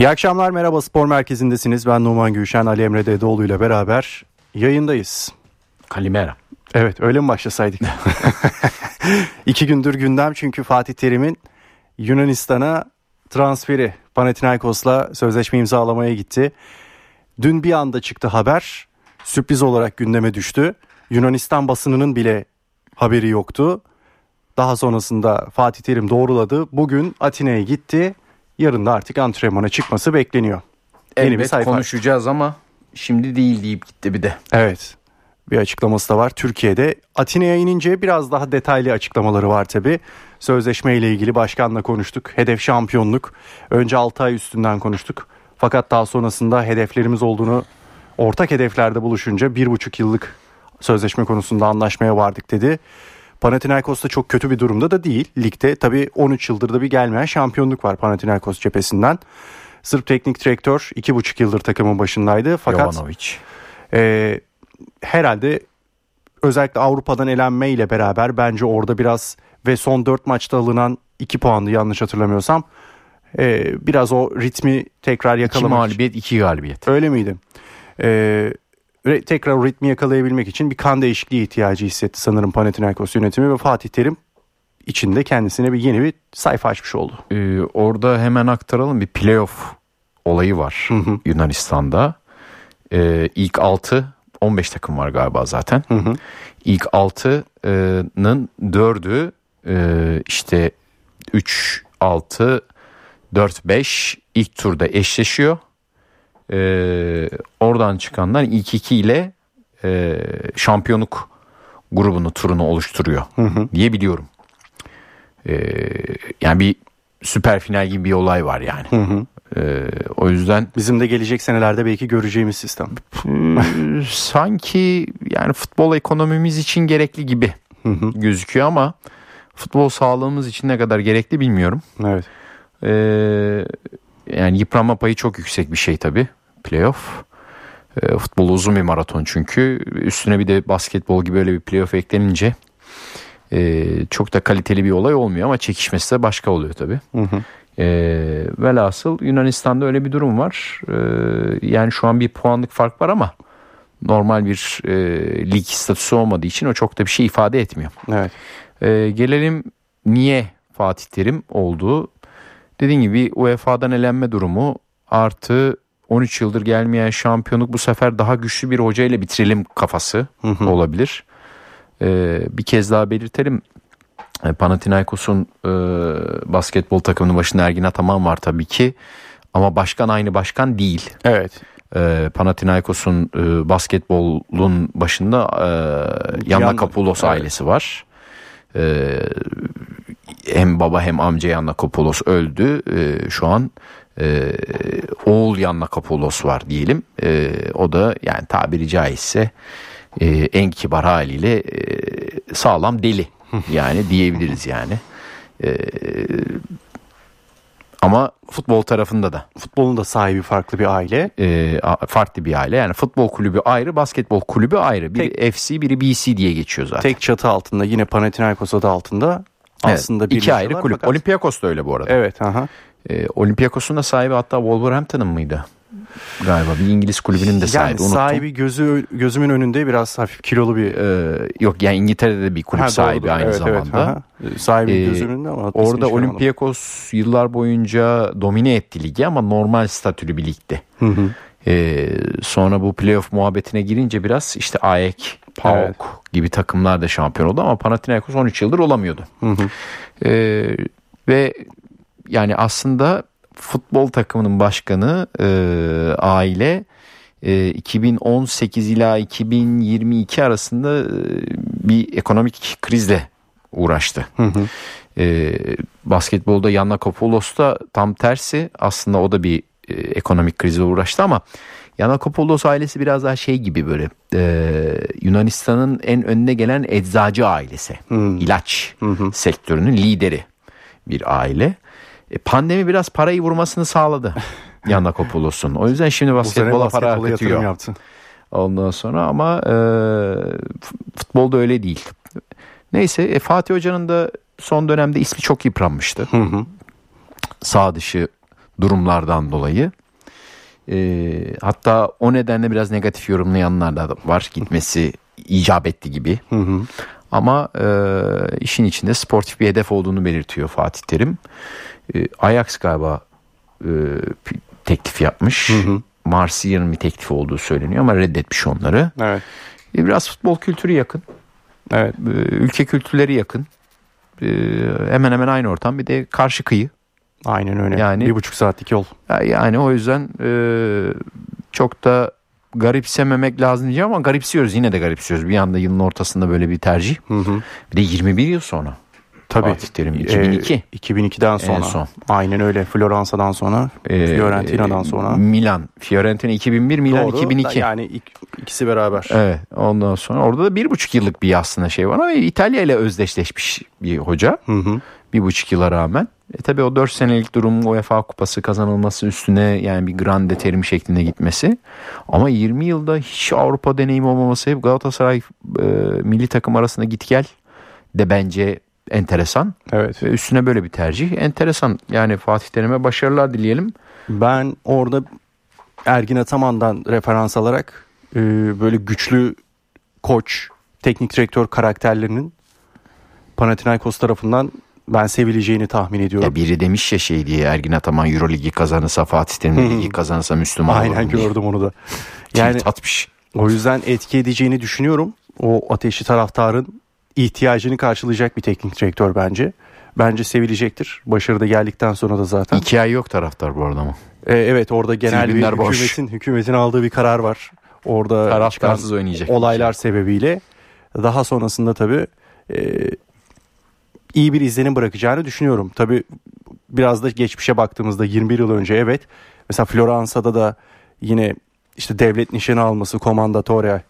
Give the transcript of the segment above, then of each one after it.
İyi akşamlar merhaba spor merkezindesiniz. Ben Numan Gülşen Ali Emre Dedeoğlu ile beraber yayındayız. Kalimera. Evet öyle mi başlasaydık? İki gündür gündem çünkü Fatih Terim'in Yunanistan'a transferi Panathinaikos'la sözleşme imzalamaya gitti. Dün bir anda çıktı haber sürpriz olarak gündeme düştü. Yunanistan basınının bile haberi yoktu. Daha sonrasında Fatih Terim doğruladı. Bugün Atina'ya gitti. Yarın da artık antrenmana çıkması bekleniyor. Yeni bir sayfa. konuşacağız ama şimdi değil deyip gitti bir de. Evet bir açıklaması da var. Türkiye'de Atina'ya inince biraz daha detaylı açıklamaları var tabi. Sözleşme ile ilgili başkanla konuştuk. Hedef şampiyonluk. Önce 6 ay üstünden konuştuk. Fakat daha sonrasında hedeflerimiz olduğunu ortak hedeflerde buluşunca bir buçuk yıllık sözleşme konusunda anlaşmaya vardık dedi. Panathinaikos da çok kötü bir durumda da değil. Ligde tabii 13 yıldır da bir gelmeyen şampiyonluk var Panathinaikos cephesinden. Sırp teknik direktör 2,5 yıldır takımın başındaydı. Fakat Jovanovic. E, herhalde özellikle Avrupa'dan elenme ile beraber bence orada biraz ve son 4 maçta alınan 2 puandı yanlış hatırlamıyorsam. E, biraz o ritmi tekrar yakalamak. 2 mağlubiyet 2 galibiyet. Öyle miydi? E, tekrar ritmi yakalayabilmek için bir kan değişikliği ihtiyacı hissetti sanırım Panathinaikos yönetimi ve Fatih Terim içinde kendisine bir yeni bir sayfa açmış oldu. Ee, orada hemen aktaralım bir playoff olayı var hı hı. Yunanistan'da. Ee, ilk 6 15 takım var galiba zaten. Hı hı. İlk 6'nın 4'ü e, işte 3 6 4 5 ilk turda eşleşiyor. Ee, oradan çıkanlar ilk iki ile e, şampiyonluk grubunu turunu oluşturuyor hı hı. diye biliyorum. Ee, yani bir süper final gibi bir olay var yani. Hı hı. Ee, o yüzden bizim de gelecek senelerde belki göreceğimiz sistem. sanki yani futbol ekonomimiz için gerekli gibi hı hı. gözüküyor ama futbol sağlığımız için ne kadar gerekli bilmiyorum. Evet. Ee, yani yıpranma payı çok yüksek bir şey tabii playoff. E, futbol uzun bir maraton çünkü. Üstüne bir de basketbol gibi öyle bir playoff eklenince e, çok da kaliteli bir olay olmuyor ama çekişmesi de başka oluyor tabii. Hı hı. E, velhasıl Yunanistan'da öyle bir durum var. E, yani şu an bir puanlık fark var ama normal bir e, lig statüsü olmadığı için o çok da bir şey ifade etmiyor. Evet. E, gelelim niye Fatih Terim olduğu. Dediğim gibi UEFA'dan elenme durumu artı 13 yıldır gelmeyen şampiyonluk bu sefer daha güçlü bir hoca ile bitirelim kafası olabilir. Ee, bir kez daha belirtelim. E, Panathinaikos'un e, basketbol takımının başında Ergin Ataman var tabii ki. Ama başkan aynı başkan değil. Evet. E, Panathinaikos'un e, basketbolun başında e, Yanna Kapulos evet. ailesi var. E, hem baba hem amca Yanna Kapulos öldü. E, şu an e, oğul Yanna Kapolos var diyelim. E, o da yani tabiri caizse e, en kibar haliyle e, sağlam deli yani diyebiliriz yani. E, ama futbol tarafında da. Futbolun da sahibi farklı bir aile. E, farklı bir aile. Yani futbol kulübü ayrı, basketbol kulübü ayrı. Biri tek, FC, biri BC diye geçiyor zaten. Tek çatı altında yine Panathinaikos adı altında aslında evet, iki ayrı kulüp. Fakat... Olympiakos da öyle bu arada. Evet. Aha. E, Olympiakos'un da sahibi hatta Wolverhampton'ın mıydı? Galiba bir İngiliz kulübünün de sahibi. Yani unuttum. sahibi gözü gözümün önünde biraz hafif kilolu bir ee, yok yani İngiltere'de de bir kulüp ha, sahibi doğrudur. aynı evet, zamanda. Evet, sahibi ee, gözümün önünde ama orada Olympiakos yıllar boyunca domine etti ligi ama normal statülü bir ligdi. Hı hı. Ee, sonra bu playoff muhabbetine girince biraz işte AEK, PAOK evet. gibi takımlar da şampiyon oldu ama Panathinaikos 13 yıldır olamıyordu. Hı hı. Ee, ve yani aslında futbol takımının başkanı e, aile e, 2018 ila 2022 arasında e, bir ekonomik krizle uğraştı. Hı hı. E, basketbolda Yanna Kopoulos da tam tersi aslında o da bir e, ekonomik krize uğraştı ama Yanakopoulos ailesi biraz daha şey gibi böyle e, Yunanistan'ın en önüne gelen eczacı ailesi. Hmm. ilaç hmm. sektörünün lideri bir aile. E, pandemi biraz parayı vurmasını sağladı Yanakopoulos'un. O yüzden şimdi basketbola para akıtıyor. Yaptı. Ondan sonra ama e, futbolda öyle değil. Neyse e, Fatih Hoca'nın da son dönemde ismi çok yıpranmıştı. Hı hı. Sağ dışı durumlardan dolayı. E, hatta o nedenle biraz negatif yorumlayanlar da var. Gitmesi icap etti gibi. Hı hı. Ama e, işin içinde sportif bir hedef olduğunu belirtiyor Fatih Terim. E, Ajax galiba e, teklif yapmış. Hı hı. Marsilya'nın bir teklifi olduğu söyleniyor ama reddetmiş onları. Evet. E, biraz futbol kültürü yakın. Evet. E, ülke kültürleri yakın. E, hemen hemen aynı ortam. Bir de karşı kıyı. Aynen öyle. Yani- bir buçuk saatlik yol. Ya- Yani o yüzden e, çok da garipsememek lazım diyeceğim ama garipsiyoruz. Yine de garipsiyoruz. Bir anda yılın ortasında böyle bir tercih. Hı hı. Bir de 21 yıl sonra. Tabii. Fatih Terim 2002. Ee, 2002'den sonra. son. Aynen öyle. Floransa'dan sonra. Ee, Fiorentina'dan sonra. Milan. Fiorentina 2001, Milan Doğru. 2002. Yani ik- ikisi beraber. Evet ondan sonra orada da bir buçuk yıllık bir aslında şey var ama İtalya ile özdeşleşmiş bir hoca. Hı hı. Bir buçuk yıla rağmen. E tabi o 4 senelik durum UEFA kupası kazanılması üstüne yani bir grande terim şeklinde gitmesi. Ama 20 yılda hiç Avrupa deneyimi olmaması hep Galatasaray e, milli takım arasında git gel de bence enteresan. Evet. Ve üstüne böyle bir tercih enteresan. Yani Fatih Terim'e başarılar dileyelim. Ben orada Ergin Ataman'dan referans alarak e, böyle güçlü koç, teknik direktör karakterlerinin Panathinaikos tarafından ben sevileceğini tahmin ediyorum. Ya biri demiş ya şey diye Ergin Ataman Euroligi kazanırsa Fatih Terim Ligi kazanırsa Müslüman Aynen olurum diye. gördüm onu da. Yani atmış. o yüzden etki edeceğini düşünüyorum. O ateşli taraftarın ihtiyacını karşılayacak bir teknik direktör bence. Bence sevilecektir. Başarıda geldikten sonra da zaten. İki ay yok taraftar bu arada ama. E, evet orada genel bir Tribünler boş. hükümetin hükümetin aldığı bir karar var. Orada Taraftarsız oynayacak. olaylar sebebiyle daha sonrasında tabii e, iyi bir izlenim bırakacağını düşünüyorum. Tabii biraz da geçmişe baktığımızda 21 yıl önce evet mesela Floransa'da da yine işte devlet nişanı alması, komandatore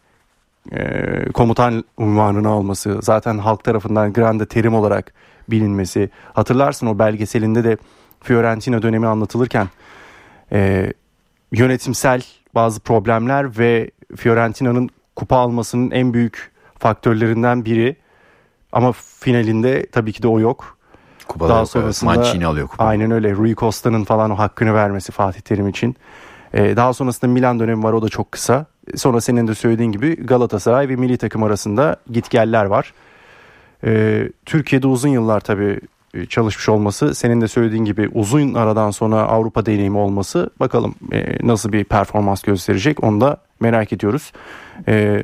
e, komutan unvanını alması, zaten halk tarafından grande terim olarak bilinmesi. Hatırlarsın o belgeselinde de Fiorentina dönemi anlatılırken e, yönetimsel bazı problemler ve Fiorentina'nın kupa almasının en büyük faktörlerinden biri. Ama finalinde tabii ki de o yok. Kupada Daha yok, sonrasında Mancini alıyor kupa. Aynen öyle. Rui Costa'nın falan o hakkını vermesi Fatih Terim için. Ee, daha sonrasında Milan dönemi var o da çok kısa. Sonra senin de söylediğin gibi Galatasaray ve milli takım arasında gitgeller var. Ee, Türkiye'de uzun yıllar tabii e, çalışmış olması, senin de söylediğin gibi uzun aradan sonra Avrupa deneyimi olması bakalım e, nasıl bir performans gösterecek onu da merak ediyoruz. Ee,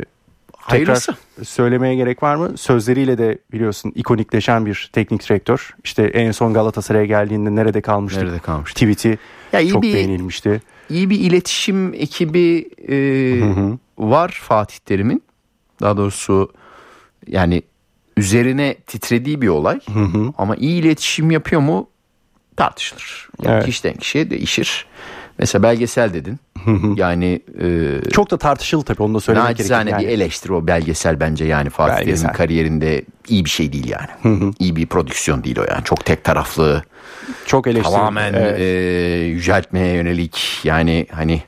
Hayırlısı. tekrar söylemeye gerek var mı? Sözleriyle de biliyorsun ikonikleşen bir teknik direktör. İşte en son Galatasaray'a geldiğinde nerede kalmıştık? Nerede kalmıştı? Tweet'i Ya iyi çok bir beğenilmişti. iyi bir iletişim ekibi e, hı. var Fatih Terim'in. Daha doğrusu yani üzerine titrediği bir olay. Hı hı. Ama iyi iletişim yapıyor mu tartışılır. Yani Evet. kişiden kişiye değişir. Mesela belgesel dedin. yani e, Çok da tartışılı tabii onu da söylemek gerekir. Nacizane Yani. bir eleştiri o belgesel bence yani Fatih. Terim'in kariyerinde iyi bir şey değil yani. İyi bir prodüksiyon değil o yani. Çok tek taraflı, Çok eleştirildi. tamamen Evet. e, yüceltmeye yönelik yani hani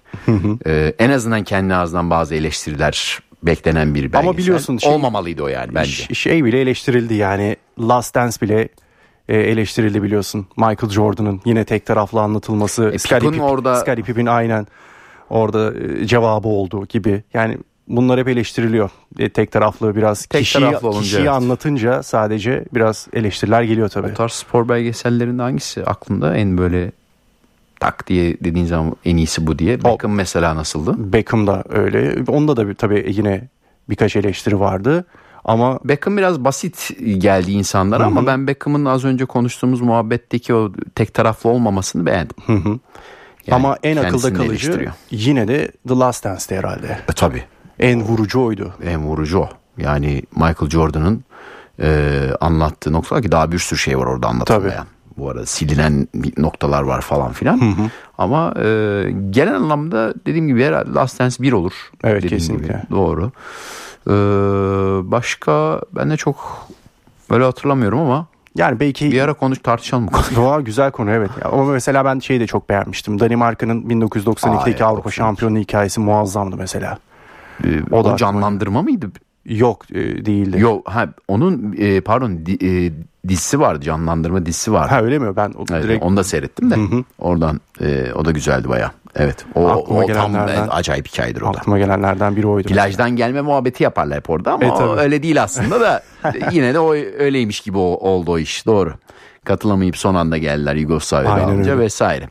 e, en azından kendi ağzından bazı eleştiriler beklenen bir belgesel. biliyorsun şey- olmamalıydı o yani bence. Şey bile eleştirildi yani Last Dance bile e, eleştirildi biliyorsun. Michael Jordan'ın yine tek taraflı anlatılması. E, Scottie Pippen Pipp- orada- Scottie Pippen aynen orada e, cevabı olduğu gibi. Yani bunlar hep eleştiriliyor. E, tek taraflı biraz Tek kişiyi, taraflı olunca, kişiyi evet. anlatınca sadece biraz eleştiriler geliyor tabii. O tarz spor belgesellerinde hangisi aklında en böyle tak diye dediğin zaman en iyisi bu diye. Beckham mesela nasıldı? Beckham da öyle. Onda da bir, tabii yine birkaç eleştiri vardı. Ama Beckham biraz basit geldi insanlara ama ben Beckham'ın az önce konuştuğumuz muhabbetteki o tek taraflı olmamasını beğendim. Yani ama en akılda kalıcı yine de The Last Dance'ti herhalde. E, tabii. En vurucu oydu. En vurucu o. Yani Michael Jordan'ın e, anlattığı noktalar ki daha bir sürü şey var orada anlatılmayan. Bu arada silinen noktalar var falan filan. Ama e, genel anlamda dediğim gibi herhalde Last Dance 1 olur. Evet, kesinlikle. gibi. Doğru. E, başka ben de çok böyle hatırlamıyorum ama Yani belki bir ara konuş tartışalım bu konuyu. Doğa güzel konu evet. Ya, Ama mesela ben şeyi de çok beğenmiştim. Danimarka'nın 1992'deki Aa, Avrupa evet, film. şampiyonu hikayesi muazzamdı mesela. E, O da canlandırma mıydı? Yok e, değildi. Yok ha onun e, pardon di- e, dizisi vardı canlandırma dizisi vardı. Ha öyle mi? Ben o Evet, direkt onu da seyrettim de oradan e, o da güzeldi baya. Evet o, Aklıma o tam gelenlerden- e, acayip hikayedir o da. aklıma gelenlerden biri oydu. Plajdan gelme muhabbeti yaparlar hep orada ama E, tabii. öyle değil aslında da yine de o öyleymiş gibi oldu o iş doğru. Katılamayıp son anda geldiler Yugoslavya'da alınca vesaire.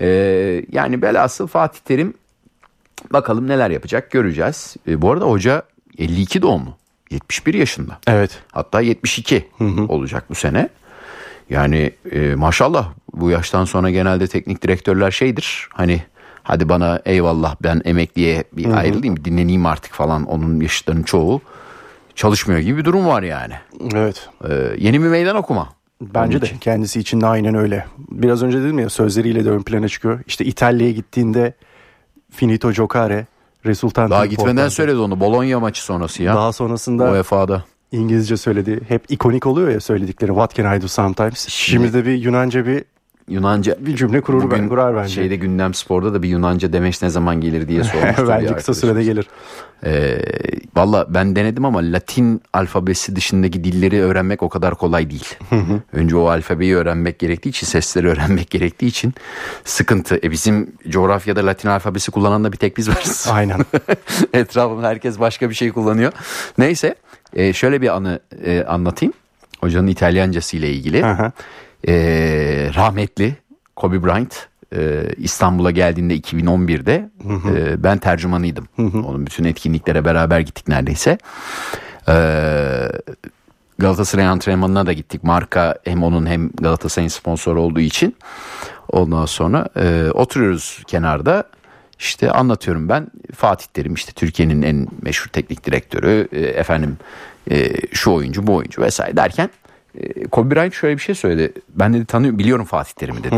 Ee, yani velhasıl Fatih Terim bakalım neler yapacak göreceğiz. Ee, bu arada hoca 52 doğumlu 71 yaşında Evet. hatta 72 olacak bu sene. Yani e, maşallah bu yaştan sonra genelde teknik direktörler şeydir hani hadi bana eyvallah ben emekliye bir ayrılayım dinleneyim artık falan onun yaşıtlarının çoğu çalışmıyor gibi bir durum var yani. Evet. Ee, yeni bir meydan okuma. Bence Onun de için. kendisi için de aynen öyle. Biraz önce dedim ya sözleriyle de ön plana çıkıyor. İşte İtalya'ya gittiğinde finito giocare resultante Daha gitmeden importante. söyledi onu Bologna maçı sonrası ya. Daha sonrasında UEFA'da. İngilizce söyledi. Hep ikonik oluyor ya söyledikleri. What can I do sometimes? Şimdi de bir Yunanca bir Yunanca bir cümle kurur Bugün ben, kurar bence. Şeyde gündem sporda da bir Yunanca demeç ne zaman gelir diye sormuştu. bence kısa sürede gelir. Ee, Valla ben denedim ama Latin alfabesi dışındaki dilleri öğrenmek o kadar kolay değil. Önce o alfabeyi öğrenmek gerektiği için, sesleri öğrenmek gerektiği için sıkıntı. E bizim coğrafyada Latin alfabesi kullanan da bir tek biz varız. Aynen. Etrafında herkes başka bir şey kullanıyor. Neyse e, şöyle bir anı e, anlatayım. Hocanın İtalyancası ile ilgili. Aha. E, rahmetli Kobe Bryant e, İstanbul'a geldiğinde 2011'de e, ben tercümanıydım. Onun bütün etkinliklere beraber gittik neredeyse. E, Galatasaray antrenmanına da gittik. Marka hem onun hem Galatasaray'ın sponsoru olduğu için. Ondan sonra e, oturuyoruz kenarda. İşte anlatıyorum ben Fatih Terim işte Türkiye'nin en meşhur teknik direktörü e, efendim e, şu oyuncu bu oyuncu vesaire derken Kobe Bryant şöyle bir şey söyledi. Ben dedi tanıyorum biliyorum Fatih Terim'i dedi.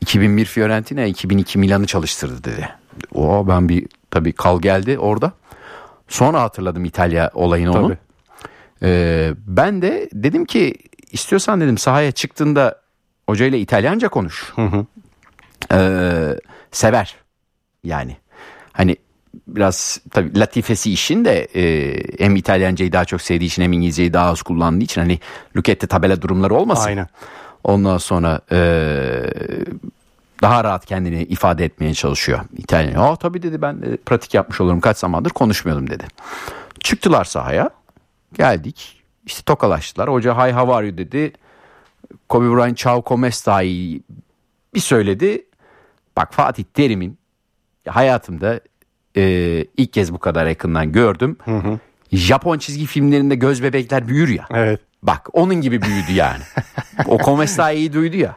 2001 Fiorentina 2002 Milan'ı çalıştırdı dedi. O ben bir tabii kal geldi orada. Sonra hatırladım İtalya olayını onu. Ee, ben de dedim ki istiyorsan dedim sahaya çıktığında hocayla İtalyanca konuş. Ee, sever yani. Hani biraz tabii latifesi işin de e, hem İtalyancayı daha çok sevdiği için hem İngilizceyi daha az kullandığı için hani lükette tabela durumları olmasın. Aynen. Ondan sonra e, daha rahat kendini ifade etmeye çalışıyor İtalyan. Aa tabii dedi ben de pratik yapmış olurum kaç zamandır konuşmuyordum dedi. Çıktılar sahaya. Geldik. İşte tokalaştılar. Hoca hi how are you dedi. Kobe Bryant ciao come stai bir söyledi. Bak Fatih Terim'in hayatımda e, ilk kez bu kadar yakından gördüm. Japon çizgi filmlerinde göz bebekler büyür ya. Evet. Bak onun gibi büyüdü yani. o Komestai'yi duydu ya.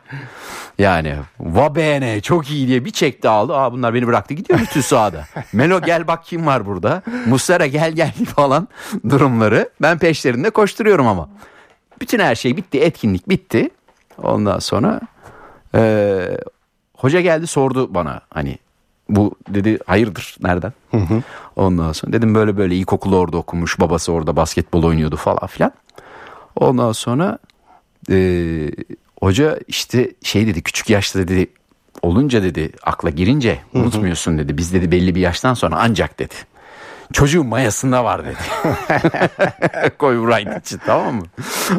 Yani va bene çok iyi diye bir çekti aldı. Aa bunlar beni bıraktı gidiyor bütün sahada. Melo gel bak kim var burada. Muslera gel gel falan durumları. Ben peşlerinde koşturuyorum ama. Bütün her şey bitti etkinlik bitti. Ondan sonra eee, hoca geldi sordu bana hani bu dedi hayırdır nereden? Ondan sonra dedim böyle böyle ilkokulu orada okumuş babası orada basketbol oynuyordu falan filan. Ondan sonra eee, hoca işte şey dedi küçük yaşta dedi olunca dedi akla girince unutmuyorsun dedi. Biz dedi belli bir yaştan sonra ancak dedi. Çocuğun mayasında var dedi. Koy Bryant için tamam mı?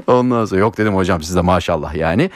Ondan sonra yok dedim hocam size maşallah yani.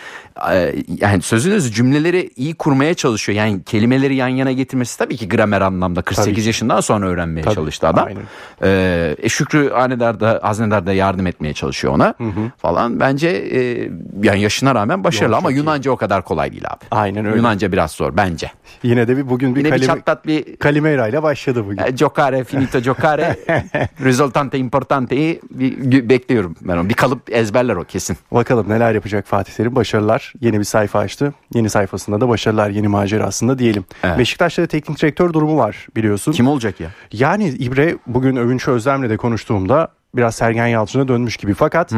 Ee, Yani sözünüz cümleleri iyi kurmaya çalışıyor. Yani kelimeleri yan yana getirmesi tabii ki gramer anlamda 48 Tabii yaşından sonra öğrenmeye Tabii, çalıştı adam. aynen. Ee, e, Şükrü Hanedar da Haznedar da yardım etmeye çalışıyor ona falan. Bence e, yani yaşına rağmen başarılı Yok, ama çok iyi. Yunanca o kadar kolay değil abi. Aynen öyle. Yunanca biraz zor bence. Yine de bir bugün bir, Yine bir kalime, çatlat bir Kalimera ile başladı bugün. e, giocare finito giocare risultante importante'yi bir bekliyorum ben onu. Bir kalıp ezberler o kesin. Bakalım neler yapacak Fatih Terim. Başarılar. Yeni bir sayfa açtı. Yeni sayfasında da başarılar, yeni macerasında diyelim. Evet. Beşiktaş'ta da teknik direktör durumu var biliyorsun. Kim olacak ya? Yani İbre bugün Övünç Özlem'le de konuştuğumda biraz Sergen Yalçın'a dönmüş gibi. Fakat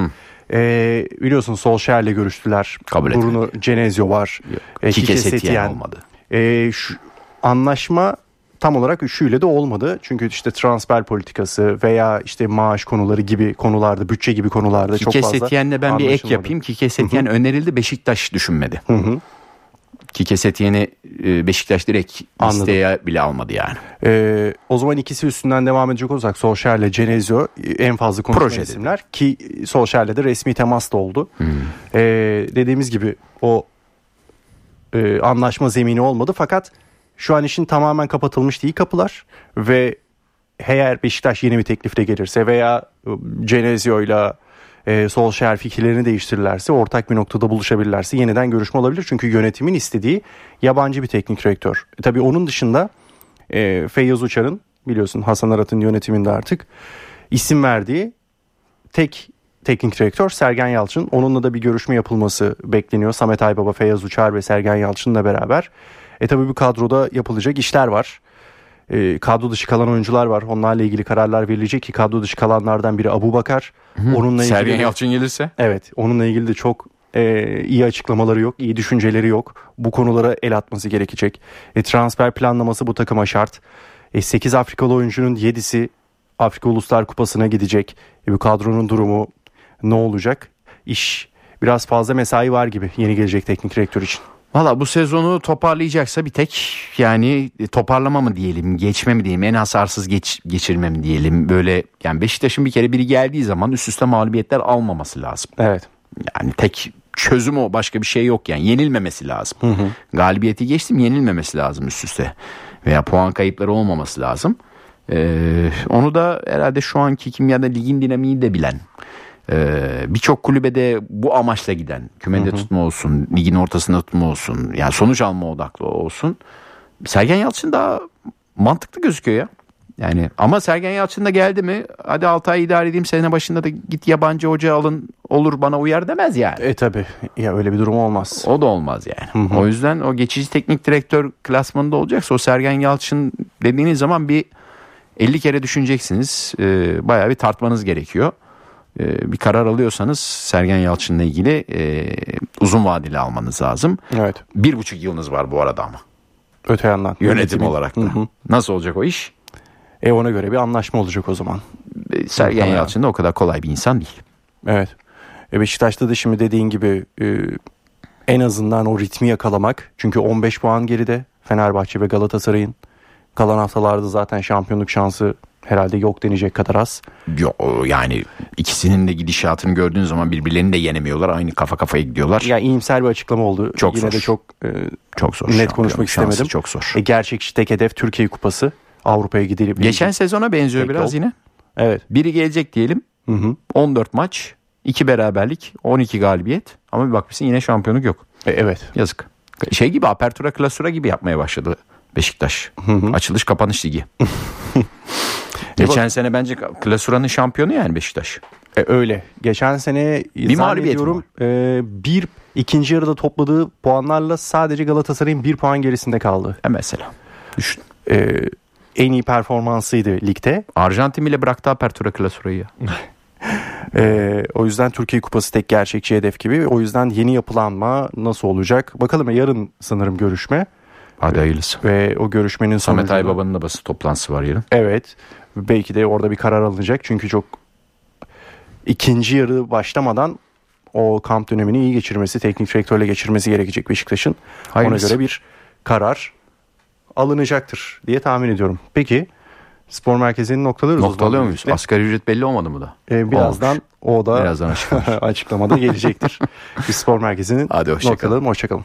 e, biliyorsun Solskjaer'le görüştüler. Kabul Bruno Genezio var. E, Kike Setien. olmadı. E, şu, anlaşma tam olarak üçüyle de olmadı. Çünkü işte transfer politikası veya işte maaş konuları gibi konularda, bütçe gibi konularda çok Kike fazla Setien'le ben bir ek yapayım. Kike Setien önerildi Beşiktaş düşünmedi. Ki Kesetyen'i e, Beşiktaş direkt Anladım. listeye bile almadı yani. Ee, o zaman ikisi üstünden devam edecek olursak Solskjaer ile Cenezio en fazla konuşulan Projede. isimler ki Solskjaer'le de resmi temas da oldu. Hmm. Ee, dediğimiz gibi o e, anlaşma zemini olmadı fakat şu an işin tamamen kapatılmış değil kapılar ve eğer Beşiktaş yeni bir teklifle gelirse veya e, Cenezio ile e, Solskjaer fikirlerini değiştirirlerse ortak bir noktada buluşabilirlerse yeniden görüşme olabilir. Çünkü yönetimin istediği yabancı bir teknik direktör. E, tabii onun dışında e, Feyyaz Uçar'ın biliyorsun Hasan Arat'ın yönetiminde artık isim verdiği tek teknik direktör Sergen Yalçın. Onunla da bir görüşme yapılması bekleniyor. Samet Aybaba, Feyyaz Uçar ve Sergen Yalçın'la beraber. E tabi bu kadroda yapılacak işler var. E, kadro dışı kalan oyuncular var. Onlarla ilgili kararlar verilecek ki kadro dışı kalanlardan biri Abu Bakar. Onunla ilgili Sergen Yalçın gelirse Evet, onunla ilgili de çok e, iyi açıklamaları yok, iyi düşünceleri yok. Bu konulara el atması gerekecek. E, transfer planlaması bu takıma şart. E, 8 Afrikalı oyuncunun 7'si Afrika Uluslar Kupası'na gidecek. E, bu kadronun durumu ne olacak? İş biraz fazla mesai var gibi yeni gelecek teknik direktör için. Valla bu sezonu toparlayacaksa bir tek yani toparlama mı diyelim, geçme mi diyelim, en hasarsız geç, geçirme mi diyelim. Böyle yani Beşiktaş'ın bir kere biri geldiği zaman üst üste mağlubiyetler almaması lazım. Evet. Yani tek çözüm o başka bir şey yok yani yenilmemesi lazım. Galibiyeti geçtim yenilmemesi lazım üst üste veya puan kayıpları olmaması lazım. Ee, onu da herhalde şu anki kimyada ligin dinamiği de bilen ee, birçok kulübede bu amaçla giden kümede tutma olsun ligin ortasında tutma olsun yani sonuç alma odaklı olsun Sergen Yalçın daha mantıklı gözüküyor ya. Yani ama Sergen Yalçın da geldi mi hadi 6 ay idare edeyim sene başında da git yabancı hoca alın olur bana uyar demez yani. E tabi ya öyle bir durum olmaz. O da olmaz yani. O yüzden o geçici teknik direktör klasmanında olacaksa o Sergen Yalçın dediğiniz zaman bir 50 kere düşüneceksiniz. Ee, bayağı bir tartmanız gerekiyor. Ee, bir karar alıyorsanız Sergen Yalçın'la ilgili e, uzun vadeli almanız lazım. Evet. Bir buçuk yılınız var bu arada ama. Öte yandan. Yönetim Yönetimin- olarak da. Hı hı. Nasıl olacak o iş? E ona göre bir anlaşma olacak o zaman. Ee, Sergen Muhtemelen. Yalçın da o kadar kolay bir insan değil. Evet. E Beşiktaş'ta da şimdi dediğin gibi e, en azından o ritmi yakalamak. Çünkü 15 puan geride Fenerbahçe ve Galatasaray'ın. Kalan haftalarda zaten şampiyonluk şansı herhalde yok denecek kadar az. Yo, yani ikisinin de gidişatını gördüğün zaman birbirlerini de yenemiyorlar. Aynı kafa kafaya gidiyorlar. Ya iyimser bir açıklama oldu. Çok Yine zor. de çok e, çok zor. net konuşmak istemedim. Çok zor. E, gerçek tek hedef Türkiye Kupası. Avrupa'ya gidilip Geçen sezona benziyor Peki, biraz ol. yine. Evet. Biri gelecek diyelim. Hı hı. 14 maç, 2 beraberlik, 12 galibiyet. Ama bir bakmışsın yine şampiyonluk yok. E, evet. Yazık. Şey gibi apertura klasura gibi yapmaya başladı Beşiktaş. Açılış kapanış ligi. Geçen sene bence klasuranın şampiyonu yani Beşiktaş. E, öyle. Geçen sene Bir mağlubiyet zannediyorum e, bir ikinci yarıda topladığı puanlarla sadece Galatasaray'ın bir puan gerisinde kaldı. E mesela. Düşün. E, en iyi performansıydı ligde. Arjantin bile bıraktı apertura klasurayı ya. E, o yüzden Türkiye Kupası tek gerçekçi hedef gibi. O yüzden yeni yapılanma nasıl olacak? Bakalım yarın sanırım görüşme. Hadi hayırlısı. Ve o görüşmenin Samet sonucunda- Aybaba'nın da basın toplantısı var yarın. Evet. Belki de orada bir karar alınacak. Çünkü çok ikinci yarı başlamadan o kamp dönemini iyi geçirmesi, teknik direktörle geçirmesi gerekecek Beşiktaş'ın. Hayırlısı. Ona göre bir karar alınacaktır diye tahmin ediyorum. Peki spor merkezini noktalıyoruz. o zaman Noktalıyor muyuz? birlikte. Asgari ücret belli olmadı mı da? Ee, birazdan Olmuş. o da Birazdan açıklamada gelecektir. Bir spor merkezinin Hadi hoşça kalın. noktalayalım. Hoşçakalın.